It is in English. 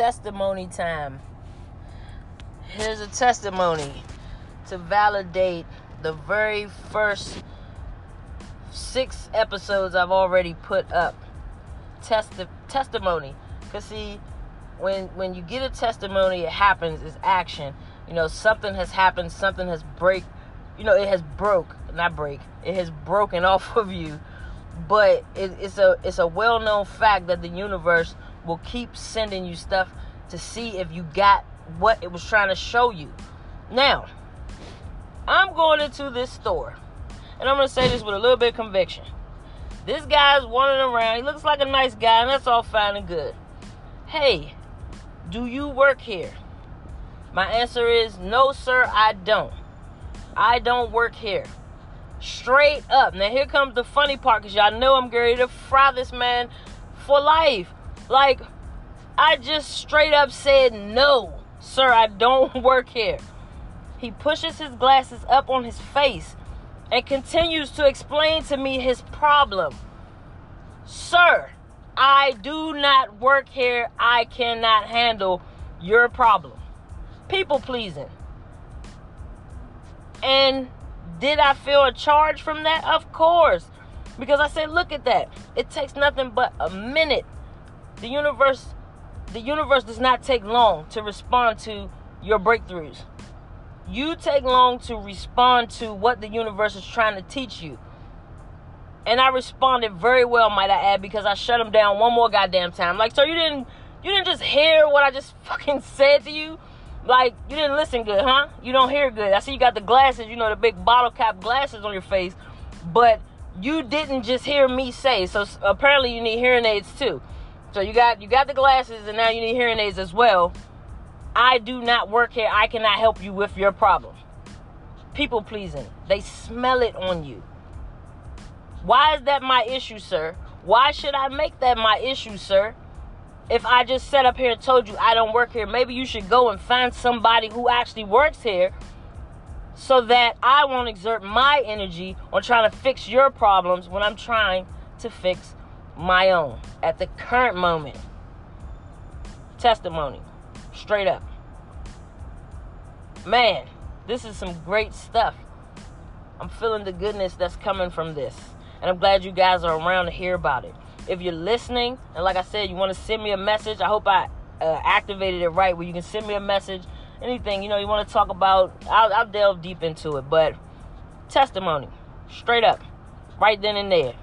testimony time. Here's a testimony to validate the very first six episodes I've already put up. Testi- testimony. Cause see, when when you get a testimony, it happens. It's action. You know, something has happened. Something has break. You know, it has broke, not break. It has broken off of you. But it, it's a it's a well known fact that the universe will keep sending you stuff to see if you got what it was trying to show you. Now, I'm going into this store, and I'm going to say this with a little bit of conviction. This guy's wandering around. He looks like a nice guy, and that's all fine and good. Hey, do you work here? My answer is no, sir, I don't. I don't work here. Straight up. Now, here comes the funny part because y'all know I'm ready to fry this man for life. Like, I just straight up said, no, sir, I don't work here. He pushes his glasses up on his face and continues to explain to me his problem. Sir, I do not work here. I cannot handle your problem. People pleasing. And did I feel a charge from that? Of course. Because I said, look at that. It takes nothing but a minute. The universe the universe does not take long to respond to your breakthroughs. You take long to respond to what the universe is trying to teach you. And I responded very well, might I add, because I shut him down one more goddamn time. Like, so you didn't you didn't just hear what I just fucking said to you? Like, you didn't listen good, huh? You don't hear good. I see you got the glasses, you know, the big bottle cap glasses on your face, but you didn't just hear me say. So apparently you need hearing aids too. So you got you got the glasses and now you need hearing aids as well. I do not work here. I cannot help you with your problem. People pleasing. They smell it on you. Why is that my issue, sir? Why should I make that my issue, sir? If I just sat up here and told you I don't work here, maybe you should go and find somebody who actually works here so that I won't exert my energy on trying to fix your problems when I'm trying to fix my own at the current moment. Testimony, straight up. Man, this is some great stuff. I'm feeling the goodness that's coming from this. And I'm glad you guys are around to hear about it. If you're listening, and like I said, you want to send me a message, I hope I uh, activated it right where you can send me a message. Anything, you know, you want to talk about, I'll, I'll delve deep into it. But testimony, straight up, right then and there.